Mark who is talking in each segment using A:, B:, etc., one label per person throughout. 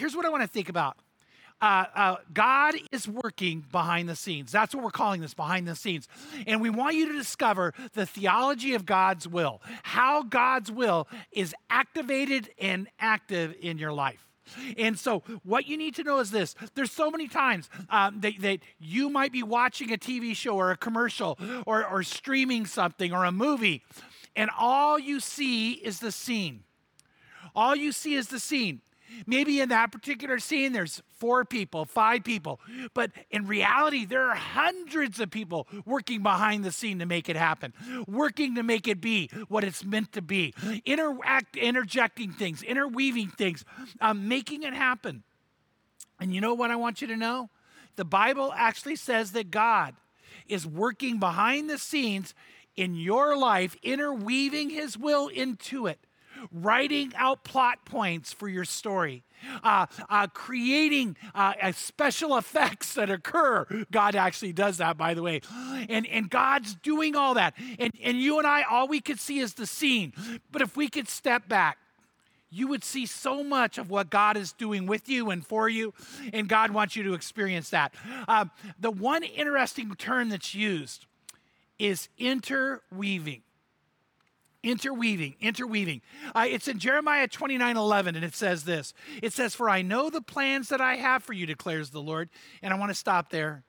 A: here's what I want to think about. Uh, uh, God is working behind the scenes. That's what we're calling this behind the scenes. And we want you to discover the theology of God's will, how God's will is activated and active in your life. And so, what you need to know is this there's so many times um, that, that you might be watching a TV show or a commercial or, or streaming something or a movie, and all you see is the scene. All you see is the scene. Maybe in that particular scene, there's four people, five people. But in reality, there are hundreds of people working behind the scene to make it happen, working to make it be what it's meant to be, interact, interjecting things, interweaving things, um, making it happen. And you know what I want you to know? The Bible actually says that God is working behind the scenes in your life, interweaving his will into it writing out plot points for your story, uh, uh, creating uh, special effects that occur. God actually does that, by the way. And, and God's doing all that. And, and you and I, all we could see is the scene. But if we could step back, you would see so much of what God is doing with you and for you, and God wants you to experience that. Um, the one interesting term that's used is interweaving interweaving interweaving. It's in jeremiah 29 11 and it says this. It says for i know the plans that i have for you declares the lord and i want to stop there.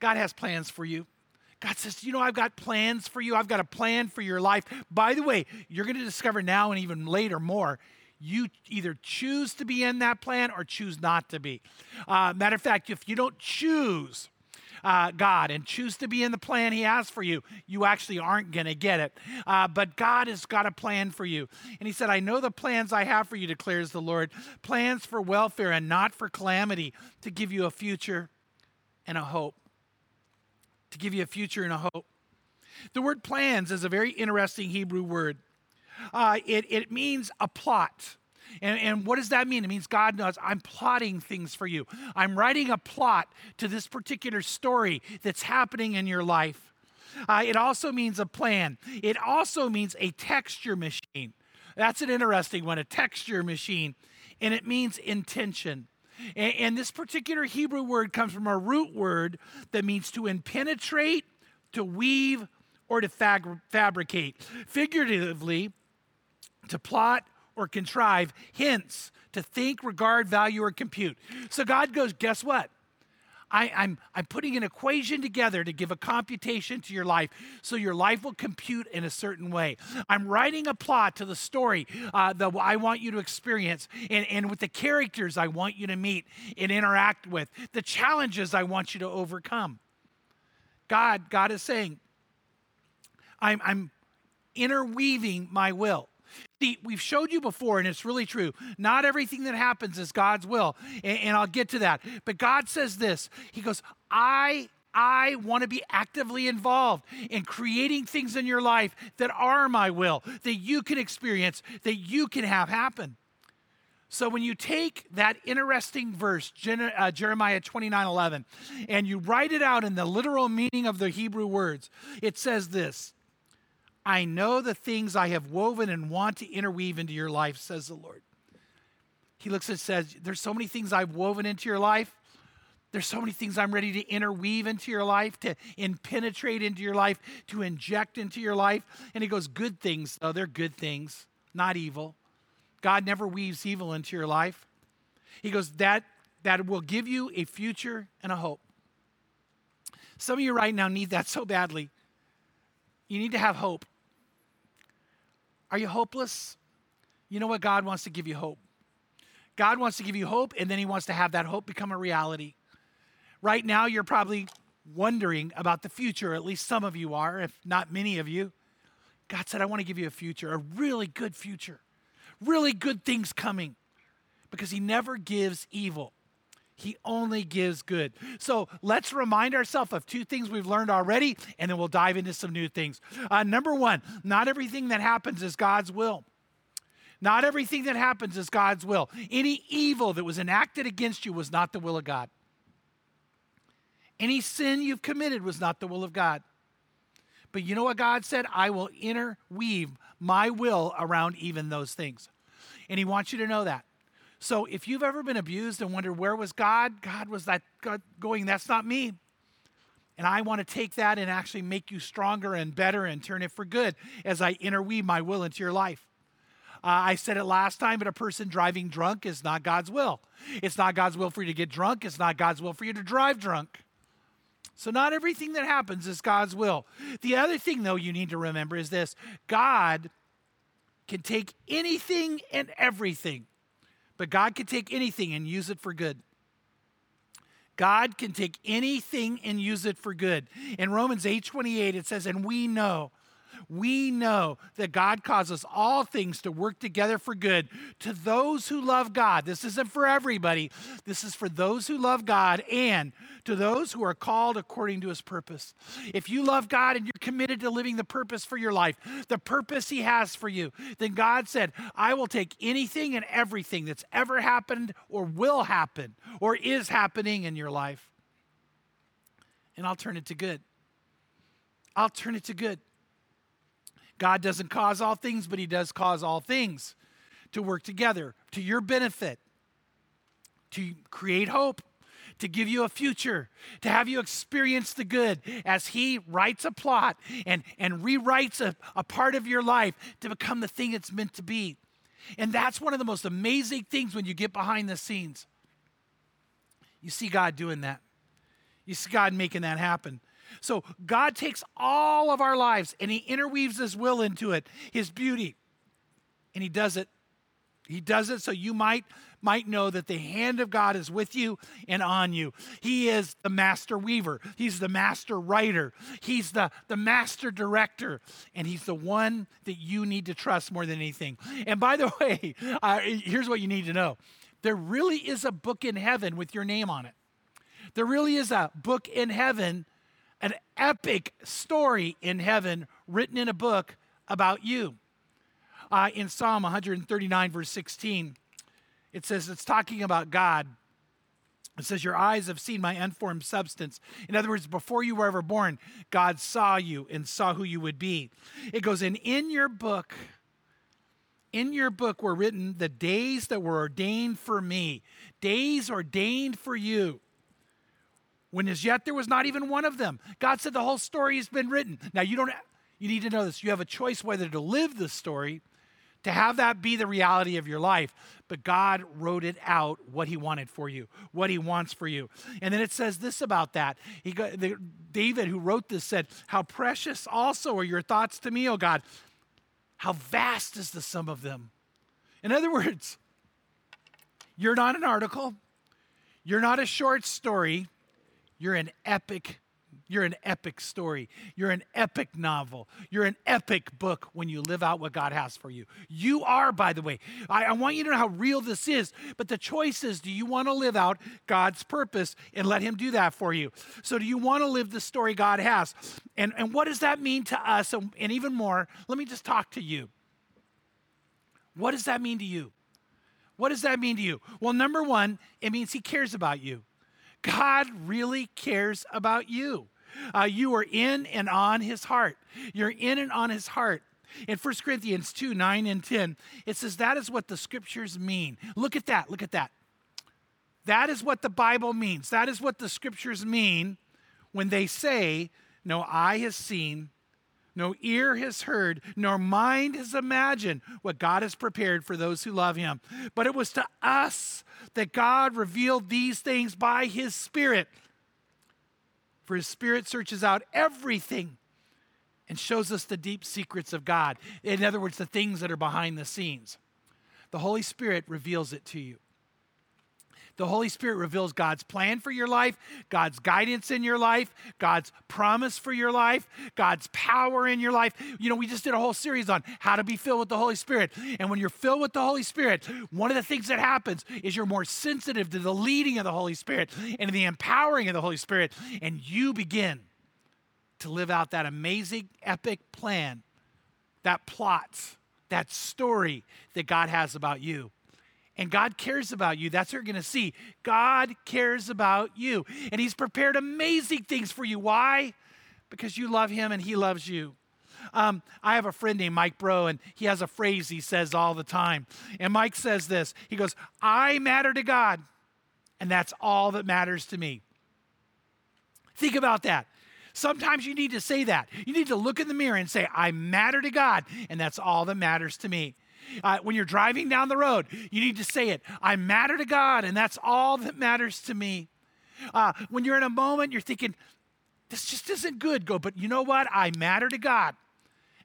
A: God has plans for you. God says you know i've got plans for you. I've got a plan for your life. By the way you're going to discover now and even later more. You either choose to be in that plan or choose not to be. Uh, matter of fact if you don't choose uh, God and choose to be in the plan He has for you, you actually aren't going to get it. Uh, but God has got a plan for you. And He said, I know the plans I have for you, declares the Lord plans for welfare and not for calamity, to give you a future and a hope. To give you a future and a hope. The word plans is a very interesting Hebrew word. Uh, it, it means a plot. And, and what does that mean? It means God knows I'm plotting things for you. I'm writing a plot to this particular story that's happening in your life. Uh, it also means a plan, it also means a texture machine. That's an interesting one, a texture machine. And it means intention. And, and this particular Hebrew word comes from a root word that means to impenetrate, to weave, or to fag- fabricate. Figuratively, to plot or contrive, hence to think, regard, value, or compute. So God goes, guess what? I, am I'm, I'm putting an equation together to give a computation to your life so your life will compute in a certain way. I'm writing a plot to the story uh, that I want you to experience and, and with the characters I want you to meet and interact with, the challenges I want you to overcome. God, God is saying, I'm, I'm interweaving my will. See, we've showed you before, and it's really true. Not everything that happens is God's will, and, and I'll get to that. But God says this He goes, I I want to be actively involved in creating things in your life that are my will, that you can experience, that you can have happen. So when you take that interesting verse, uh, Jeremiah 29 11, and you write it out in the literal meaning of the Hebrew words, it says this I know the things I have woven and want to interweave into your life, says the Lord. He looks and says, There's so many things I've woven into your life. There's so many things I'm ready to interweave into your life, to in penetrate into your life, to inject into your life. And he goes, Good things, though, they're good things, not evil. God never weaves evil into your life. He goes, That that will give you a future and a hope. Some of you right now need that so badly. You need to have hope. Are you hopeless? You know what? God wants to give you hope. God wants to give you hope, and then He wants to have that hope become a reality. Right now, you're probably wondering about the future, at least some of you are, if not many of you. God said, I want to give you a future, a really good future, really good things coming, because He never gives evil. He only gives good. So let's remind ourselves of two things we've learned already, and then we'll dive into some new things. Uh, number one, not everything that happens is God's will. Not everything that happens is God's will. Any evil that was enacted against you was not the will of God. Any sin you've committed was not the will of God. But you know what God said? I will interweave my will around even those things. And He wants you to know that. So if you've ever been abused and wondered where was God, God was that God going, that's not me. And I want to take that and actually make you stronger and better and turn it for good as I interweave my will into your life. Uh, I said it last time, but a person driving drunk is not God's will. It's not God's will for you to get drunk. It's not God's will for you to drive drunk. So, not everything that happens is God's will. The other thing, though, you need to remember is this God can take anything and everything, but God can take anything and use it for good. God can take anything and use it for good. In Romans 8 28, it says, And we know we know that God causes all things to work together for good to those who love God. This isn't for everybody, this is for those who love God and to those who are called according to his purpose. If you love God and you're committed to living the purpose for your life, the purpose he has for you, then God said, I will take anything and everything that's ever happened or will happen or is happening in your life and I'll turn it to good. I'll turn it to good. God doesn't cause all things, but He does cause all things to work together to your benefit, to create hope, to give you a future, to have you experience the good as He writes a plot and, and rewrites a, a part of your life to become the thing it's meant to be. And that's one of the most amazing things when you get behind the scenes. You see God doing that. You see God making that happen. So God takes all of our lives and He interweaves His will into it, His beauty. And He does it. He does it so you might might know that the hand of God is with you and on you. He is the master weaver. He's the master writer. He's the, the master director. And he's the one that you need to trust more than anything. And by the way, uh, here's what you need to know there really is a book in heaven with your name on it. There really is a book in heaven an epic story in heaven written in a book about you. Uh, in Psalm 139, verse 16, it says, it's talking about God. It says, Your eyes have seen my unformed substance. In other words, before you were ever born, God saw you and saw who you would be. It goes, And in your book, in your book were written the days that were ordained for me, days ordained for you when as yet there was not even one of them. God said the whole story has been written. Now you don't you need to know this. You have a choice whether to live the story, to have that be the reality of your life, but God wrote it out what he wanted for you, what he wants for you. And then it says this about that. He got, the, David who wrote this said, "How precious also are your thoughts to me, O God. How vast is the sum of them." In other words, you're not an article. You're not a short story you're an epic you're an epic story. You're an epic novel. You're an epic book when you live out what God has for you. You are, by the way. I, I, want you to know how real this is. But the choice is do you want to live out God's purpose and let Him do that for you? So, do you want to live the story God has? And, and what does that mean to us? And, and even more, let me just talk to you. What does that mean to you? What does that mean to you? Well, number one, it means He cares about you. God really cares about you. Uh, you are in and on his heart. You're in and on his heart. In 1 Corinthians 2 9 and 10, it says that is what the scriptures mean. Look at that. Look at that. That is what the Bible means. That is what the scriptures mean when they say, No eye has seen, no ear has heard, nor mind has imagined what God has prepared for those who love him. But it was to us that God revealed these things by his Spirit. For his Spirit searches out everything and shows us the deep secrets of God. In other words, the things that are behind the scenes. The Holy Spirit reveals it to you. The Holy Spirit reveals God's plan for your life, God's guidance in your life, God's promise for your life, God's power in your life. You know, we just did a whole series on how to be filled with the Holy Spirit. And when you're filled with the Holy Spirit, one of the things that happens is you're more sensitive to the leading of the Holy Spirit and the empowering of the Holy Spirit, and you begin to live out that amazing, epic plan, that plot, that story that God has about you and God cares about you. That's what you're going to see. God cares about you. And He's prepared amazing things for you. Why? Because you love Him and He loves you. Um, I have a friend named Mike Bro, and he has a phrase he says all the time. And Mike says this He goes, I matter to God, and that's all that matters to me. Think about that. Sometimes you need to say that. You need to look in the mirror and say, I matter to God, and that's all that matters to me. Uh, when you're driving down the road, you need to say it I matter to God, and that's all that matters to me. Uh, when you're in a moment, you're thinking, this just isn't good. Go, but you know what? I matter to God.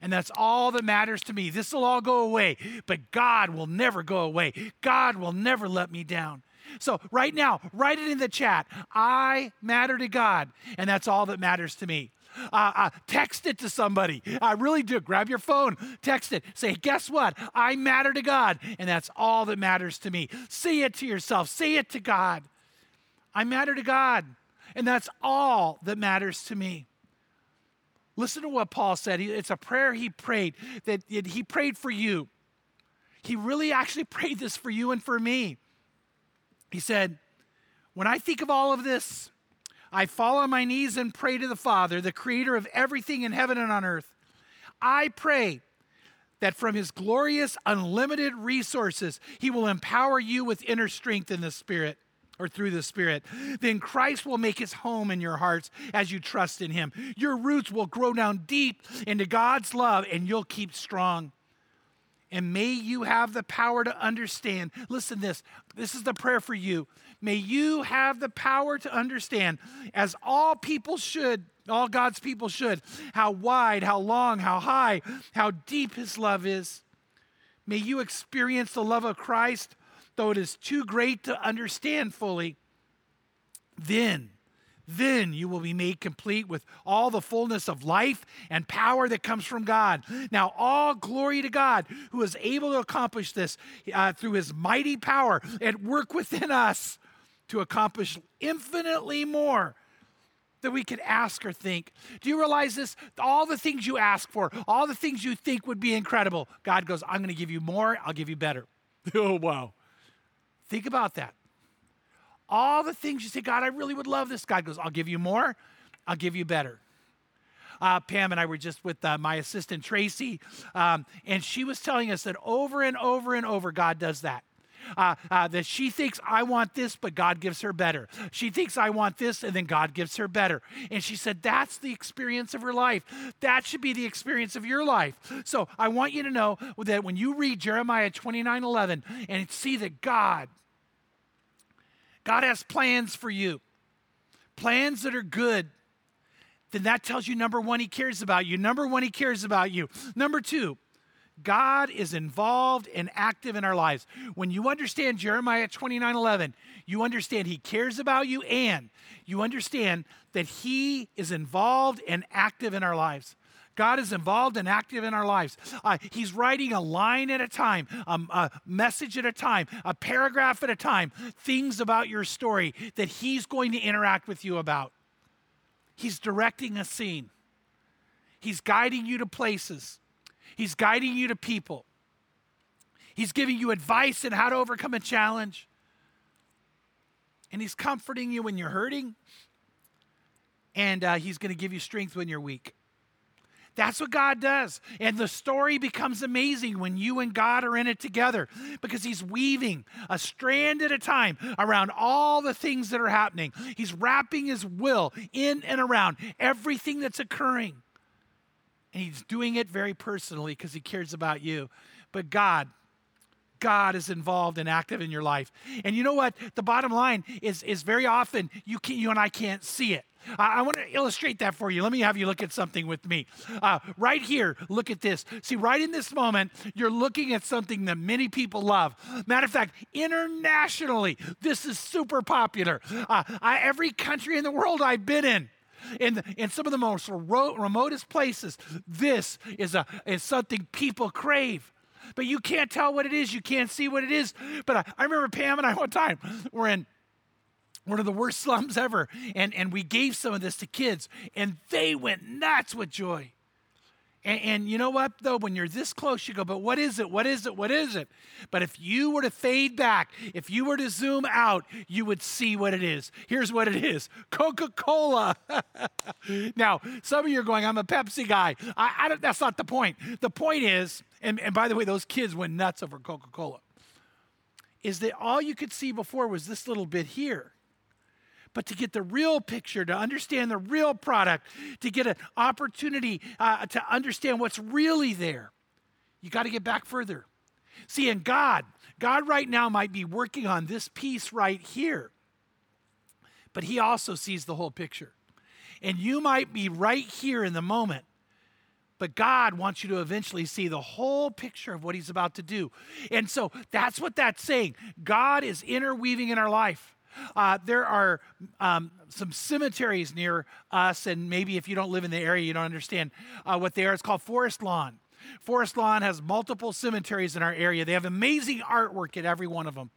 A: And that's all that matters to me. This will all go away, but God will never go away. God will never let me down. So, right now, write it in the chat. I matter to God, and that's all that matters to me. Uh, uh, text it to somebody. I really do. Grab your phone, text it. Say, guess what? I matter to God, and that's all that matters to me. Say it to yourself, say it to God. I matter to God, and that's all that matters to me. Listen to what Paul said. It's a prayer he prayed that he prayed for you. He really actually prayed this for you and for me. He said, When I think of all of this, I fall on my knees and pray to the Father, the creator of everything in heaven and on earth. I pray that from his glorious, unlimited resources, he will empower you with inner strength in the Spirit or through the Spirit. Then Christ will make his home in your hearts as you trust in him. Your roots will grow down deep into God's love and you'll keep strong. And may you have the power to understand. Listen this. This is the prayer for you. May you have the power to understand as all people should, all God's people should, how wide, how long, how high, how deep his love is. May you experience the love of Christ though it is too great to understand fully. Then then you will be made complete with all the fullness of life and power that comes from God. Now, all glory to God who is able to accomplish this uh, through his mighty power at work within us to accomplish infinitely more than we could ask or think. Do you realize this? All the things you ask for, all the things you think would be incredible, God goes, I'm going to give you more, I'll give you better. oh, wow. Think about that. All the things you say, God, I really would love this. God goes, I'll give you more, I'll give you better. Uh, Pam and I were just with uh, my assistant Tracy, um, and she was telling us that over and over and over, God does that. Uh, uh, that she thinks I want this, but God gives her better. She thinks I want this, and then God gives her better. And she said that's the experience of her life. That should be the experience of your life. So I want you to know that when you read Jeremiah 29 11 and see that God God has plans for you, plans that are good, then that tells you number one, He cares about you. Number one, He cares about you. Number two, God is involved and active in our lives. When you understand Jeremiah 29 11, you understand He cares about you and you understand that He is involved and active in our lives. God is involved and active in our lives. Uh, he's writing a line at a time, um, a message at a time, a paragraph at a time, things about your story that He's going to interact with you about. He's directing a scene, He's guiding you to places, He's guiding you to people. He's giving you advice on how to overcome a challenge. And He's comforting you when you're hurting. And uh, He's going to give you strength when you're weak. That's what God does. And the story becomes amazing when you and God are in it together because He's weaving a strand at a time around all the things that are happening. He's wrapping His will in and around everything that's occurring. And He's doing it very personally because He cares about you. But God, God is involved and active in your life. And you know what? The bottom line is, is very often you, can, you and I can't see it. I, I want to illustrate that for you. Let me have you look at something with me. Uh, right here, look at this. See, right in this moment, you're looking at something that many people love. Matter of fact, internationally, this is super popular. Uh, I, every country in the world I've been in, in, the, in some of the most remote, remotest places, this is, a, is something people crave. But you can't tell what it is. You can't see what it is. But I, I remember Pam and I one time were in one of the worst slums ever. And, and we gave some of this to kids, and they went nuts with joy. And, and, you know what, though? When you're this close, you go, but what is it? What is it? What is it? But if you were to fade back, if you were to zoom out, you would see what it is. Here's what it is Coca Cola. now, some of you are going, I'm a Pepsi guy. I, I that's not the point. The point is, and, and by the way, those kids went nuts over Coca Cola, is that all you could see before was this little bit here but to get the real picture, to understand the real product, to get an opportunity uh, to understand what's really there, you got to get back further. See, in God, God right now might be working on this piece right here, but He also sees the whole picture. And you might be right here in the moment, but God wants you to eventually see the whole picture of what He's about to do. And so that's what that's saying. God is interweaving in our life. Uh, there are um, some cemeteries near us, and maybe if you don't live in the area, you don't understand uh, what they are. It's called Forest Lawn. Forest Lawn has multiple cemeteries in our area. They have amazing artwork at every one of them.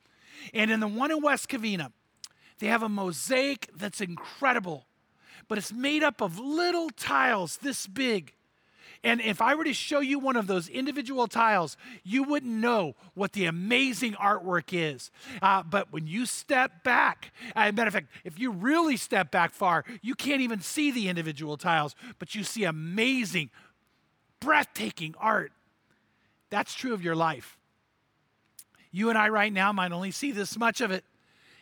A: And in the one in West Covina, they have a mosaic that's incredible, but it's made up of little tiles this big. And if I were to show you one of those individual tiles, you wouldn't know what the amazing artwork is. Uh, but when you step back, uh, matter of fact, if you really step back far, you can't even see the individual tiles, but you see amazing, breathtaking art. That's true of your life. You and I, right now, might only see this much of it.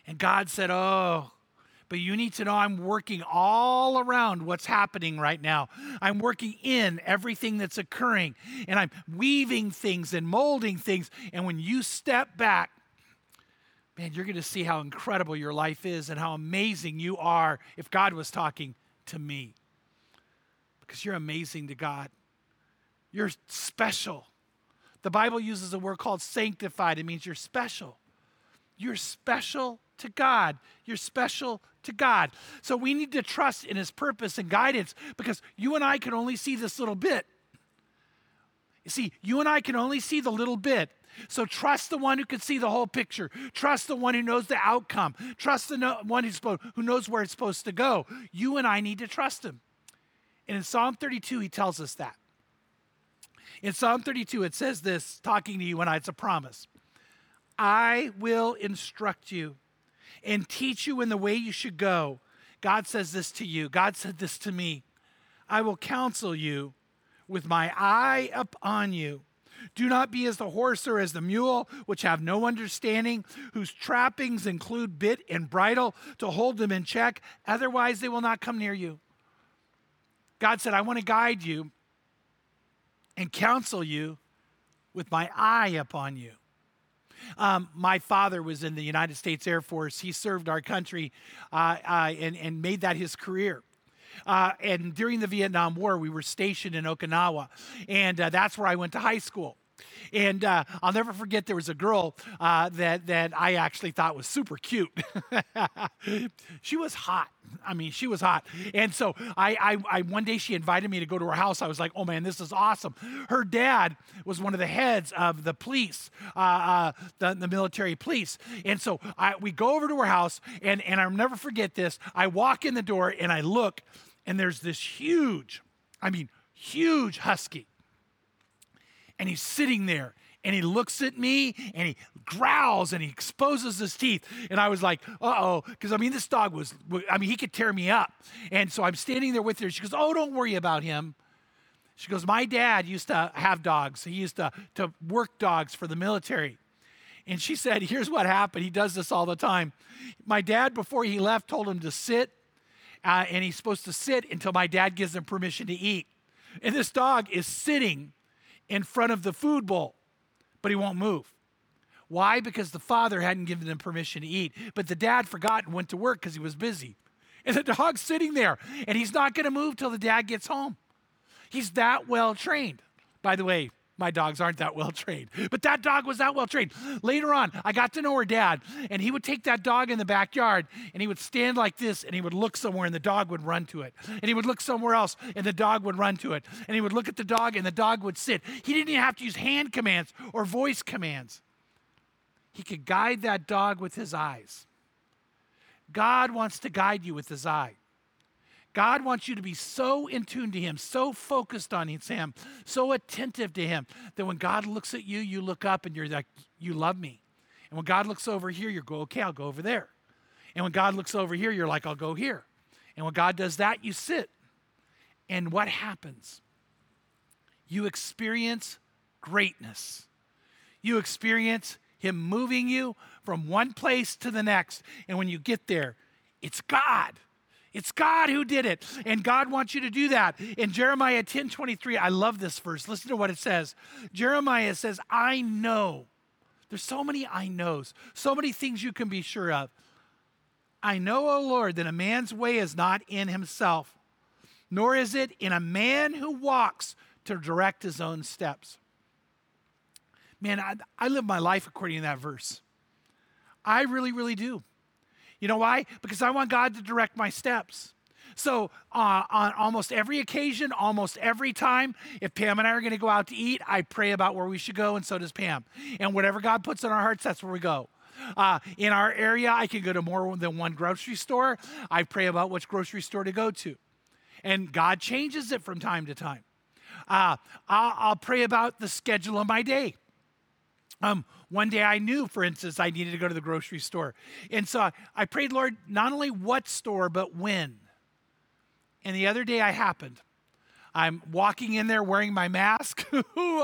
A: And God said, Oh, but you need to know I'm working all around what's happening right now. I'm working in everything that's occurring, and I'm weaving things and molding things. And when you step back, man, you're going to see how incredible your life is and how amazing you are if God was talking to me. Because you're amazing to God. You're special. The Bible uses a word called sanctified, it means you're special. You're special to God. You're special to God. So we need to trust in His purpose and guidance because you and I can only see this little bit. You see, you and I can only see the little bit. So trust the one who can see the whole picture. Trust the one who knows the outcome. Trust the no- one who's who knows where it's supposed to go. You and I need to trust him. And in Psalm 32, he tells us that. In Psalm 32, it says this, talking to you and I, it's a promise. I will instruct you and teach you in the way you should go. God says this to you. God said this to me. I will counsel you with my eye upon you. Do not be as the horse or as the mule, which have no understanding, whose trappings include bit and bridle to hold them in check. Otherwise, they will not come near you. God said, I want to guide you and counsel you with my eye upon you. Um, my father was in the United States Air Force. He served our country uh, uh, and, and made that his career. Uh, and during the Vietnam War, we were stationed in Okinawa, and uh, that's where I went to high school. And uh, I'll never forget there was a girl uh, that that I actually thought was super cute. she was hot. I mean, she was hot. And so I, I, I, one day she invited me to go to her house. I was like, oh man, this is awesome. Her dad was one of the heads of the police, uh, uh, the, the military police. And so I, we go over to her house, and, and I'll never forget this. I walk in the door and I look, and there's this huge, I mean, huge husky and he's sitting there and he looks at me and he growls and he exposes his teeth. And I was like, uh oh, because I mean, this dog was, I mean, he could tear me up. And so I'm standing there with her. She goes, oh, don't worry about him. She goes, my dad used to have dogs. He used to, to work dogs for the military. And she said, here's what happened. He does this all the time. My dad, before he left, told him to sit. Uh, and he's supposed to sit until my dad gives him permission to eat. And this dog is sitting in front of the food bowl, but he won't move. Why? Because the father hadn't given him permission to eat, but the dad forgot and went to work because he was busy. And the dog's sitting there, and he's not going to move till the dad gets home. He's that well trained. By the way, my dogs aren't that well trained, but that dog was that well trained. Later on, I got to know her dad, and he would take that dog in the backyard and he would stand like this and he would look somewhere and the dog would run to it. And he would look somewhere else and the dog would run to it. And he would look at the dog and the dog would sit. He didn't even have to use hand commands or voice commands. He could guide that dog with his eyes. God wants to guide you with his eye. God wants you to be so in tune to Him, so focused on Him, so attentive to Him that when God looks at you, you look up and you're like, You love me. And when God looks over here, you go, Okay, I'll go over there. And when God looks over here, you're like, I'll go here. And when God does that, you sit. And what happens? You experience greatness. You experience Him moving you from one place to the next. And when you get there, it's God. It's God who did it. And God wants you to do that. In Jeremiah 10 23, I love this verse. Listen to what it says. Jeremiah says, I know. There's so many I knows, so many things you can be sure of. I know, O Lord, that a man's way is not in himself, nor is it in a man who walks to direct his own steps. Man, I, I live my life according to that verse. I really, really do. You know why? Because I want God to direct my steps. So, uh, on almost every occasion, almost every time, if Pam and I are going to go out to eat, I pray about where we should go, and so does Pam. And whatever God puts in our hearts, that's where we go. Uh, in our area, I can go to more than one grocery store. I pray about which grocery store to go to. And God changes it from time to time. Uh, I'll, I'll pray about the schedule of my day. Um, one day I knew, for instance, I needed to go to the grocery store. And so I prayed, Lord, not only what store, but when. And the other day I happened. I'm walking in there wearing my mask. I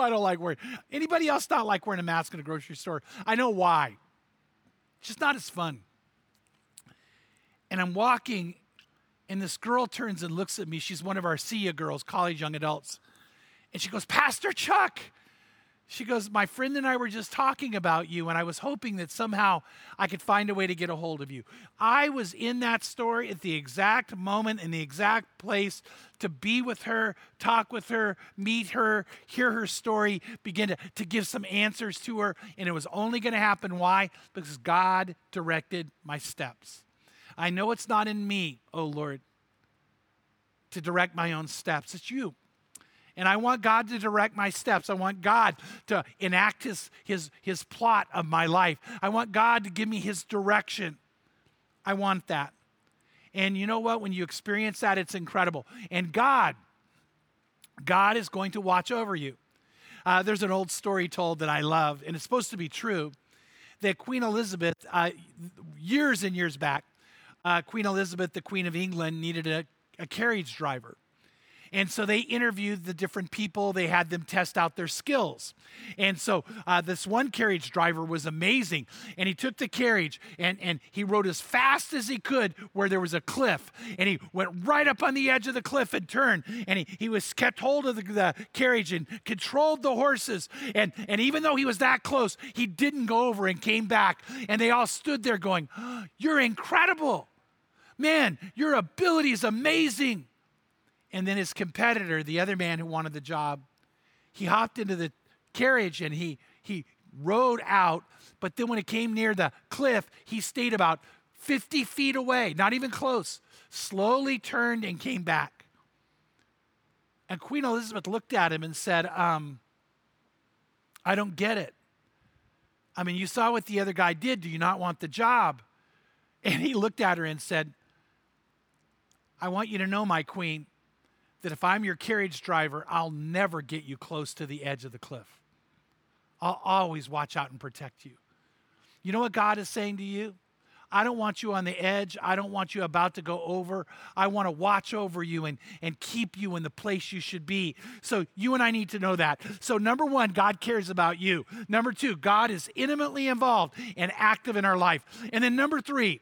A: don't like wearing. Anybody else not like wearing a mask in a grocery store? I know why. It's just not as fun. And I'm walking, and this girl turns and looks at me. She's one of our SIA girls, college young adults. And she goes, Pastor Chuck, she goes, My friend and I were just talking about you, and I was hoping that somehow I could find a way to get a hold of you. I was in that story at the exact moment, in the exact place to be with her, talk with her, meet her, hear her story, begin to, to give some answers to her. And it was only going to happen. Why? Because God directed my steps. I know it's not in me, oh Lord, to direct my own steps. It's you. And I want God to direct my steps. I want God to enact his, his, his plot of my life. I want God to give me his direction. I want that. And you know what? When you experience that, it's incredible. And God, God is going to watch over you. Uh, there's an old story told that I love, and it's supposed to be true that Queen Elizabeth, uh, years and years back, uh, Queen Elizabeth, the Queen of England, needed a, a carriage driver. And so they interviewed the different people. They had them test out their skills. And so uh, this one carriage driver was amazing. And he took the carriage and, and he rode as fast as he could where there was a cliff. And he went right up on the edge of the cliff and turned. And he, he was kept hold of the, the carriage and controlled the horses. And, and even though he was that close, he didn't go over and came back. And they all stood there going, oh, You're incredible. Man, your ability is amazing. And then his competitor, the other man who wanted the job, he hopped into the carriage and he, he rode out. But then when it came near the cliff, he stayed about 50 feet away, not even close, slowly turned and came back. And Queen Elizabeth looked at him and said, um, I don't get it. I mean, you saw what the other guy did. Do you not want the job? And he looked at her and said, I want you to know, my queen, that if I'm your carriage driver, I'll never get you close to the edge of the cliff. I'll always watch out and protect you. You know what God is saying to you? I don't want you on the edge. I don't want you about to go over. I want to watch over you and, and keep you in the place you should be. So, you and I need to know that. So, number one, God cares about you. Number two, God is intimately involved and active in our life. And then, number three,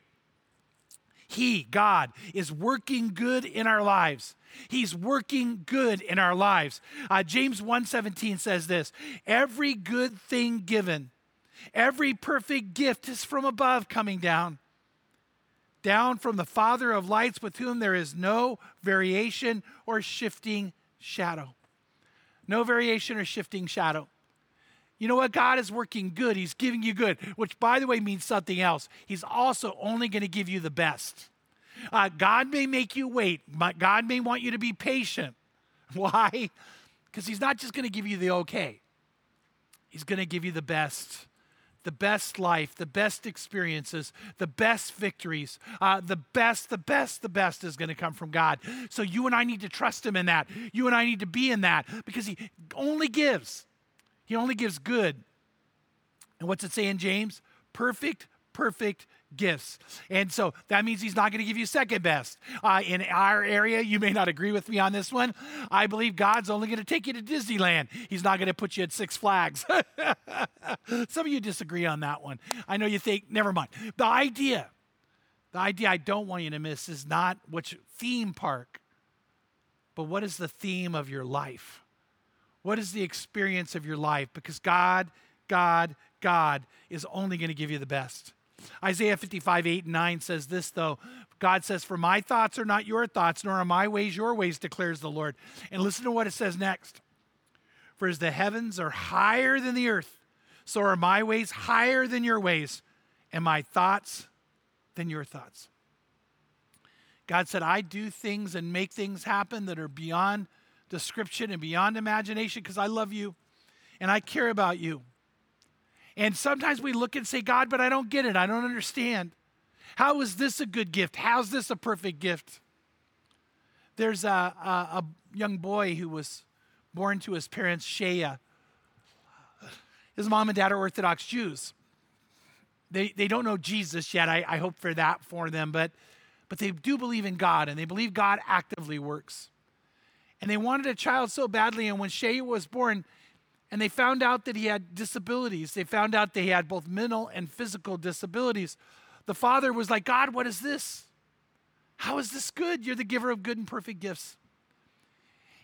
A: He, God, is working good in our lives. He's working good in our lives. Uh, James 1:17 says this, "Every good thing given, every perfect gift is from above coming down, down from the Father of lights with whom there is no variation or shifting shadow." No variation or shifting shadow. You know what? God is working good. He's giving you good, which, by the way, means something else. He's also only going to give you the best. Uh, God may make you wait, God may want you to be patient. Why? Because He's not just going to give you the okay, He's going to give you the best the best life, the best experiences, the best victories, uh, the best, the best, the best is going to come from God. So you and I need to trust Him in that. You and I need to be in that because He only gives. He only gives good. And what's it say in James? Perfect, perfect gifts. And so that means he's not going to give you second best. Uh, in our area, you may not agree with me on this one. I believe God's only going to take you to Disneyland. He's not going to put you at Six Flags. Some of you disagree on that one. I know you think, never mind. The idea, the idea I don't want you to miss is not which theme park, but what is the theme of your life? What is the experience of your life? Because God, God, God is only going to give you the best. Isaiah 55, 8 and 9 says this, though. God says, For my thoughts are not your thoughts, nor are my ways your ways, declares the Lord. And listen to what it says next. For as the heavens are higher than the earth, so are my ways higher than your ways, and my thoughts than your thoughts. God said, I do things and make things happen that are beyond description and beyond imagination because I love you and I care about you. And sometimes we look and say, God, but I don't get it. I don't understand. How is this a good gift? How's this a perfect gift? There's a, a, a young boy who was born to his parents, Shea. His mom and dad are Orthodox Jews. They, they don't know Jesus yet. I, I hope for that for them, but, but they do believe in God and they believe God actively works. And they wanted a child so badly. And when Shea was born, and they found out that he had disabilities. They found out that he had both mental and physical disabilities. The father was like, God, what is this? How is this good? You're the giver of good and perfect gifts.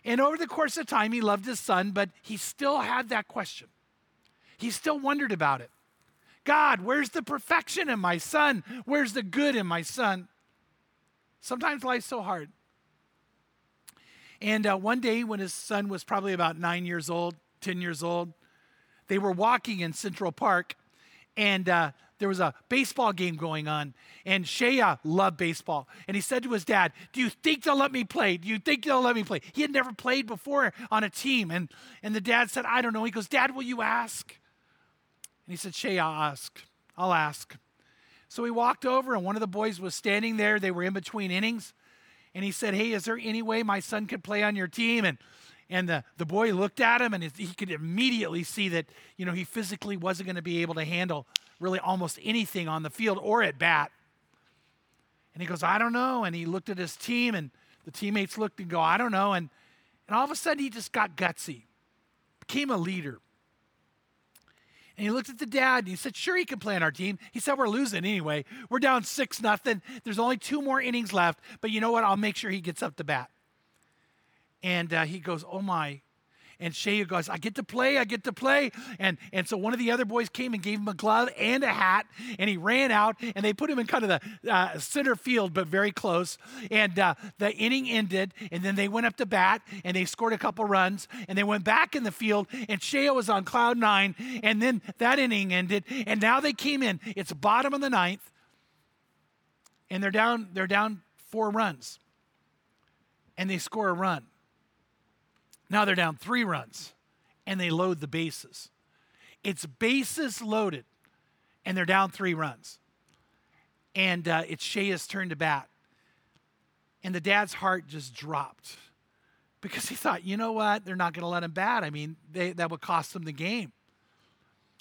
A: And over the course of time, he loved his son, but he still had that question. He still wondered about it. God, where's the perfection in my son? Where's the good in my son? Sometimes life's so hard. And uh, one day, when his son was probably about nine years old, 10 years old. They were walking in Central Park, and uh, there was a baseball game going on. And Shea loved baseball. And he said to his dad, Do you think they'll let me play? Do you think they'll let me play? He had never played before on a team. And, and the dad said, I don't know. He goes, Dad, will you ask? And he said, Shea, I'll ask. I'll ask. So he walked over, and one of the boys was standing there. They were in between innings. And he said, Hey, is there any way my son could play on your team? And and the, the boy looked at him and he could immediately see that, you know, he physically wasn't going to be able to handle really almost anything on the field or at bat. And he goes, I don't know. And he looked at his team and the teammates looked and go, I don't know. And, and all of a sudden he just got gutsy, became a leader. And he looked at the dad and he said, Sure, he can play on our team. He said, We're losing anyway. We're down six nothing. There's only two more innings left. But you know what? I'll make sure he gets up to bat. And uh, he goes, Oh my. And Shea goes, I get to play, I get to play. And, and so one of the other boys came and gave him a glove and a hat, and he ran out, and they put him in kind of the uh, center field, but very close. And uh, the inning ended, and then they went up to bat, and they scored a couple runs, and they went back in the field, and Shea was on cloud nine, and then that inning ended, and now they came in. It's bottom of the ninth, and they're down, they're down four runs, and they score a run. Now they're down three runs and they load the bases. It's bases loaded and they're down three runs. And uh, it's Shea's turn to bat. And the dad's heart just dropped because he thought, you know what? They're not going to let him bat. I mean, they, that would cost them the game.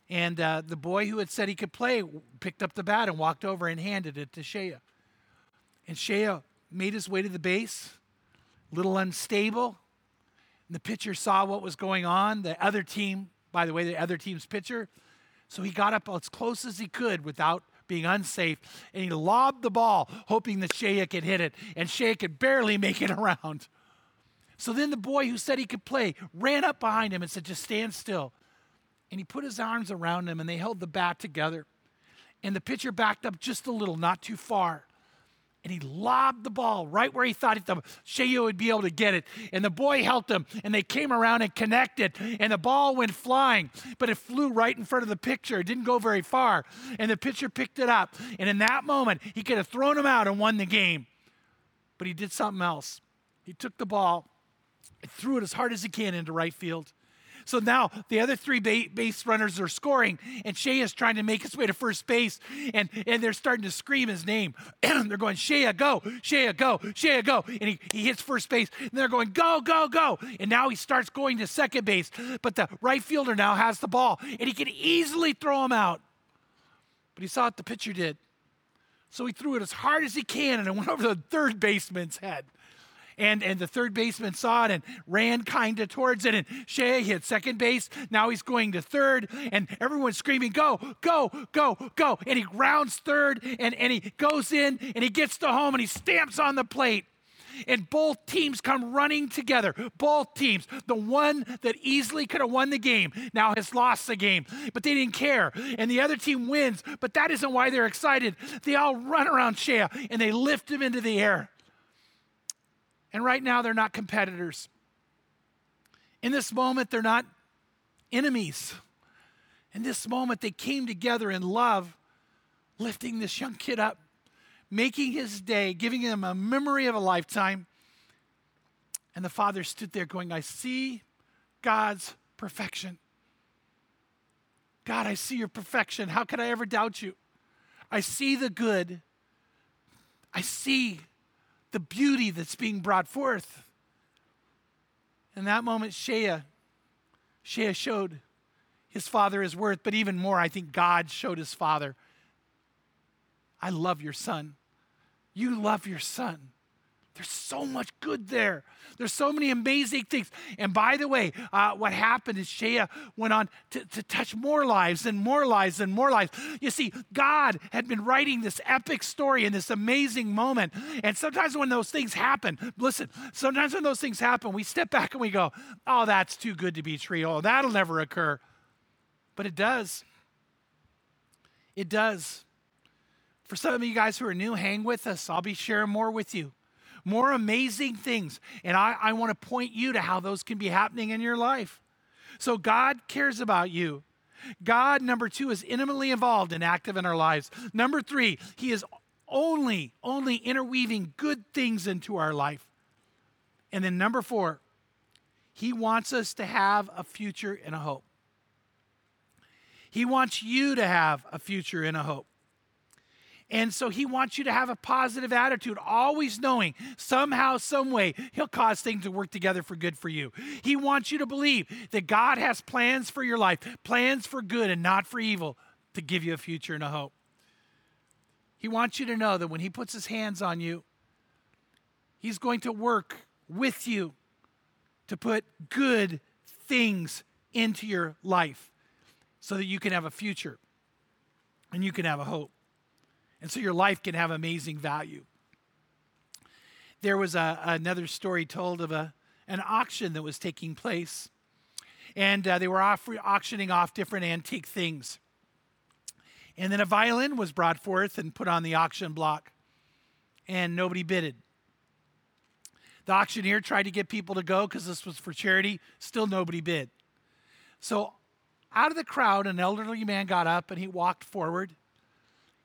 A: And uh, the boy who had said he could play picked up the bat and walked over and handed it to Shea. And Shea made his way to the base, a little unstable, and the pitcher saw what was going on. The other team, by the way, the other team's pitcher. So he got up as close as he could without being unsafe, and he lobbed the ball, hoping that Shea could hit it, and Shea could barely make it around. So then the boy who said he could play ran up behind him and said, Just stand still. And he put his arms around him, and they held the bat together. And the pitcher backed up just a little, not too far and he lobbed the ball right where he thought the Shea would be able to get it. And the boy helped him, and they came around and connected, and the ball went flying, but it flew right in front of the pitcher. It didn't go very far, and the pitcher picked it up. And in that moment, he could have thrown him out and won the game, but he did something else. He took the ball and threw it as hard as he can into right field. So now the other three ba- base runners are scoring, and Shea is trying to make his way to first base, and, and they're starting to scream his name. they're going, Shea, go, Shea, go, Shea, go. And he, he hits first base, and they're going, go, go, go. And now he starts going to second base, but the right fielder now has the ball, and he can easily throw him out. But he saw what the pitcher did. So he threw it as hard as he can, and it went over the third baseman's head and, and the third baseman saw it and ran kind of towards it. And Shea hit second base. Now he's going to third, and everyone's screaming, Go, go, go, go. And he rounds third, and, and he goes in, and he gets to home, and he stamps on the plate. And both teams come running together. Both teams. The one that easily could have won the game now has lost the game, but they didn't care. And the other team wins, but that isn't why they're excited. They all run around Shea and they lift him into the air. And right now, they're not competitors. In this moment, they're not enemies. In this moment, they came together in love, lifting this young kid up, making his day, giving him a memory of a lifetime. And the father stood there going, I see God's perfection. God, I see your perfection. How could I ever doubt you? I see the good. I see the beauty that's being brought forth. In that moment, Shea, Shea showed his father his worth, but even more, I think God showed his father, I love your son. You love your son. There's so much good there. There's so many amazing things. And by the way, uh, what happened is Shea went on to, to touch more lives and more lives and more lives. You see, God had been writing this epic story in this amazing moment. And sometimes when those things happen, listen, sometimes when those things happen, we step back and we go, oh, that's too good to be true. Oh, that'll never occur. But it does. It does. For some of you guys who are new, hang with us. I'll be sharing more with you more amazing things. And I, I want to point you to how those can be happening in your life. So God cares about you. God, number two, is intimately involved and active in our lives. Number three, He is only, only interweaving good things into our life. And then number four, He wants us to have a future and a hope. He wants you to have a future and a hope. And so he wants you to have a positive attitude, always knowing somehow, some way, he'll cause things to work together for good for you. He wants you to believe that God has plans for your life, plans for good and not for evil, to give you a future and a hope. He wants you to know that when he puts his hands on you, he's going to work with you to put good things into your life so that you can have a future and you can have a hope. And so your life can have amazing value. There was a, another story told of a, an auction that was taking place, and uh, they were off, auctioning off different antique things. And then a violin was brought forth and put on the auction block, and nobody bidded. The auctioneer tried to get people to go because this was for charity, still nobody bid. So, out of the crowd, an elderly man got up and he walked forward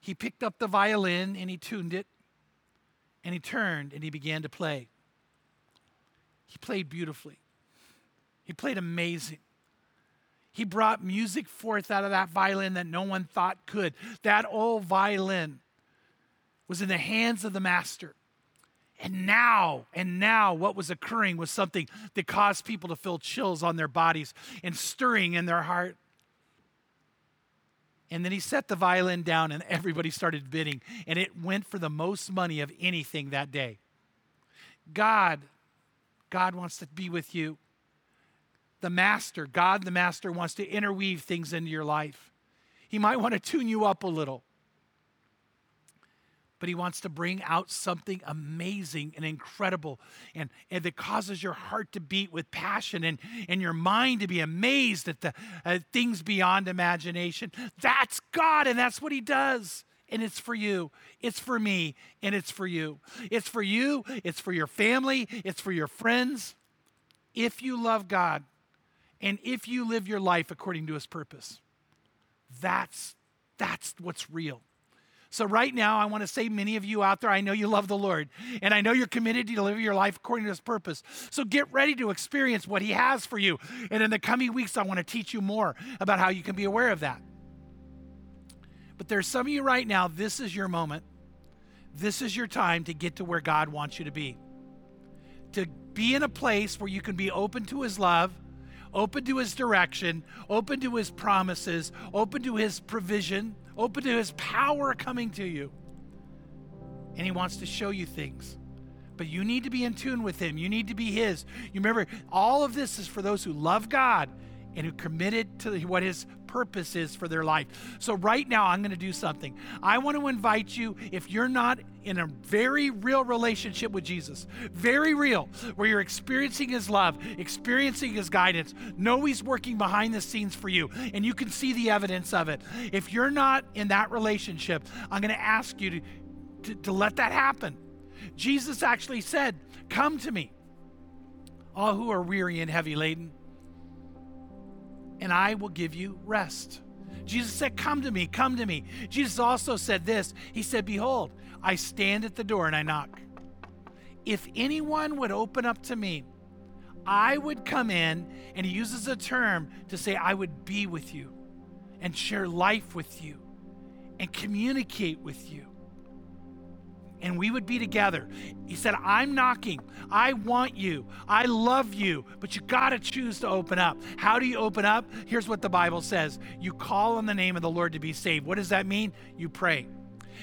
A: he picked up the violin and he tuned it, and he turned and he began to play. He played beautifully, he played amazing. He brought music forth out of that violin that no one thought could. That old violin was in the hands of the master. And now, and now, what was occurring was something that caused people to feel chills on their bodies and stirring in their heart. And then he set the violin down and everybody started bidding. And it went for the most money of anything that day. God, God wants to be with you. The master, God the master, wants to interweave things into your life. He might want to tune you up a little but he wants to bring out something amazing and incredible and, and that causes your heart to beat with passion and, and your mind to be amazed at the uh, things beyond imagination. That's God, and that's what he does. And it's for you, it's for me, and it's for you. It's for you, it's for your family, it's for your friends. If you love God and if you live your life according to his purpose, that's, that's what's real. So, right now, I want to say, many of you out there, I know you love the Lord, and I know you're committed to live your life according to His purpose. So, get ready to experience what He has for you. And in the coming weeks, I want to teach you more about how you can be aware of that. But there's some of you right now, this is your moment. This is your time to get to where God wants you to be. To be in a place where you can be open to His love, open to His direction, open to His promises, open to His provision, open to His power coming to you. And He wants to show you things. But you need to be in tune with Him. You need to be His. You remember, all of this is for those who love God and who committed to what his purpose is for their life. So, right now, I'm going to do something. I want to invite you, if you're not in a very real relationship with Jesus, very real, where you're experiencing his love, experiencing his guidance, know he's working behind the scenes for you, and you can see the evidence of it. If you're not in that relationship, I'm going to ask you to, to, to let that happen. Jesus actually said, Come to me, all who are weary and heavy laden and I will give you rest. Jesus said, Come to me, come to me. Jesus also said this He said, Behold, I stand at the door and I knock. If anyone would open up to me, I would come in, and he uses a term to say, I would be with you and share life with you and communicate with you and we would be together. He said, I'm knocking. I want you. I love you, but you got to choose to open up. How do you open up? Here's what the Bible says You call on the name of the Lord to be saved. What does that mean? You pray.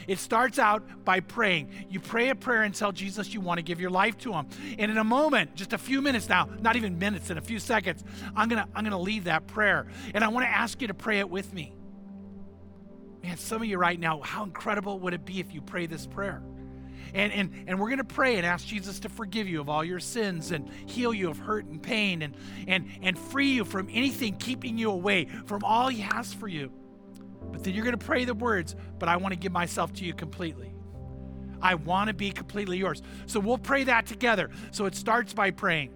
A: It starts out by praying. You pray a prayer and tell Jesus you want to give your life to him. And in a moment, just a few minutes now, not even minutes, in a few seconds, I'm going to I'm going to leave that prayer. And I want to ask you to pray it with me. Man, some of you right now, how incredible would it be if you pray this prayer? And, and, and we're going to pray and ask Jesus to forgive you of all your sins and heal you of hurt and pain and, and, and free you from anything keeping you away from all He has for you. But then you're going to pray the words, but I want to give myself to you completely. I want to be completely yours. So we'll pray that together. So it starts by praying.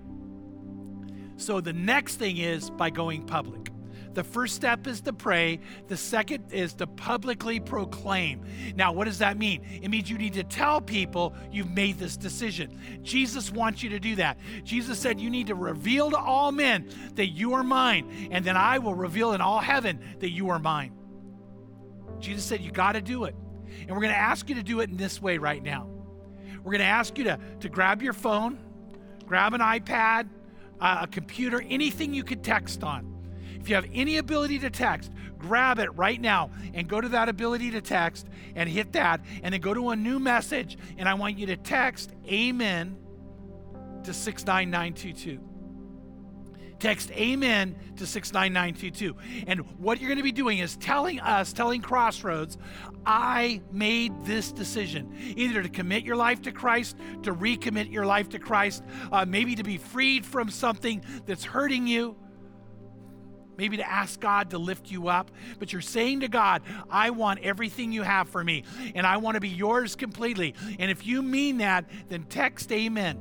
A: So the next thing is by going public. The first step is to pray. The second is to publicly proclaim. Now, what does that mean? It means you need to tell people you've made this decision. Jesus wants you to do that. Jesus said, You need to reveal to all men that you are mine, and then I will reveal in all heaven that you are mine. Jesus said, You got to do it. And we're going to ask you to do it in this way right now. We're going to ask you to, to grab your phone, grab an iPad, uh, a computer, anything you could text on. If you have any ability to text, grab it right now and go to that ability to text and hit that, and then go to a new message. And I want you to text Amen to 69922. Text Amen to 69922. And what you're going to be doing is telling us, telling Crossroads, I made this decision either to commit your life to Christ, to recommit your life to Christ, uh, maybe to be freed from something that's hurting you maybe to ask God to lift you up, but you're saying to God, I want everything you have for me, and I want to be yours completely. And if you mean that, then text Amen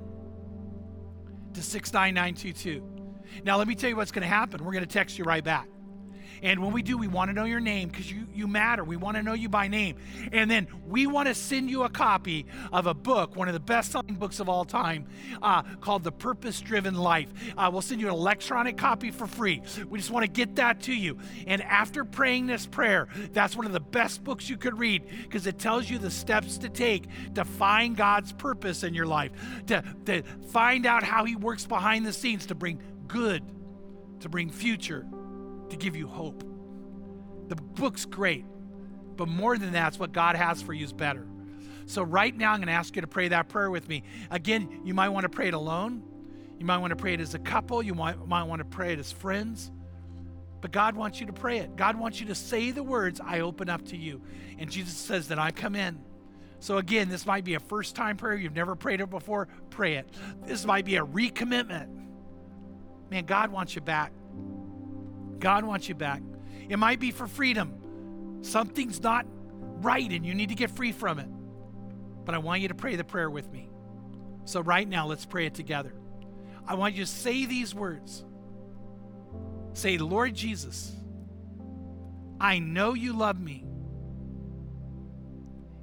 A: to 69922. Now, let me tell you what's going to happen. We're going to text you right back. And when we do, we want to know your name because you, you matter. We want to know you by name. And then we want to send you a copy of a book, one of the best selling books of all time, uh, called The Purpose Driven Life. Uh, we'll send you an electronic copy for free. We just want to get that to you. And after praying this prayer, that's one of the best books you could read because it tells you the steps to take to find God's purpose in your life, to, to find out how He works behind the scenes to bring good, to bring future to give you hope. The book's great, but more than that, what God has for you is better. So, right now, I'm going to ask you to pray that prayer with me. Again, you might want to pray it alone. You might want to pray it as a couple. You might, might want to pray it as friends. But God wants you to pray it. God wants you to say the words, I open up to you. And Jesus says that I come in. So, again, this might be a first time prayer. You've never prayed it before. Pray it. This might be a recommitment. Man, God wants you back. God wants you back. It might be for freedom. Something's not right and you need to get free from it. But I want you to pray the prayer with me. So, right now, let's pray it together. I want you to say these words Say, Lord Jesus, I know you love me.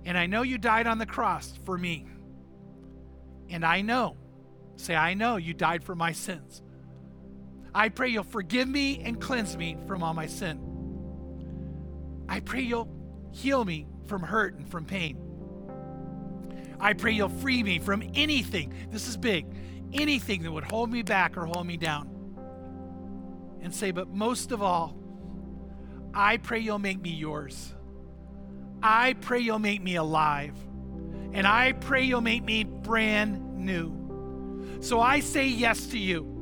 A: And I know you died on the cross for me. And I know, say, I know you died for my sins. I pray you'll forgive me and cleanse me from all my sin. I pray you'll heal me from hurt and from pain. I pray you'll free me from anything, this is big, anything that would hold me back or hold me down. And say, but most of all, I pray you'll make me yours. I pray you'll make me alive. And I pray you'll make me brand new. So I say yes to you.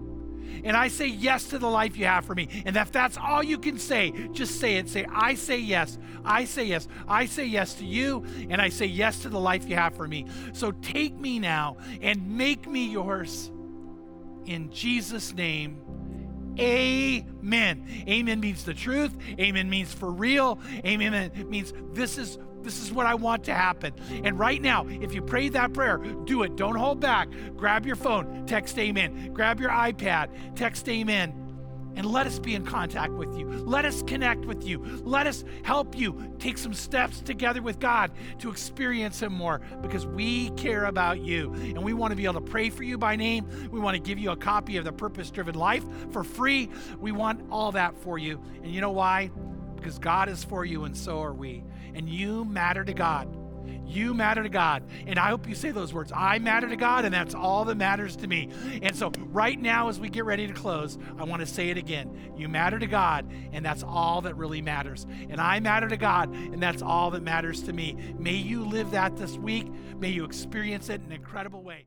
A: And I say yes to the life you have for me. And if that's all you can say, just say it. Say, I say yes. I say yes. I say yes to you. And I say yes to the life you have for me. So take me now and make me yours. In Jesus' name. Amen. Amen means the truth. Amen means for real. Amen means this is this is what I want to happen. And right now, if you pray that prayer, do it. Don't hold back. Grab your phone, text amen. Grab your iPad, text amen. And let us be in contact with you. Let us connect with you. Let us help you take some steps together with God to experience Him more because we care about you. And we want to be able to pray for you by name. We want to give you a copy of the Purpose Driven Life for free. We want all that for you. And you know why? Because God is for you, and so are we and you matter to God. You matter to God. And I hope you say those words. I matter to God, and that's all that matters to me. And so, right now, as we get ready to close, I want to say it again. You matter to God, and that's all that really matters. And I matter to God, and that's all that matters to me. May you live that this week. May you experience it in an incredible way.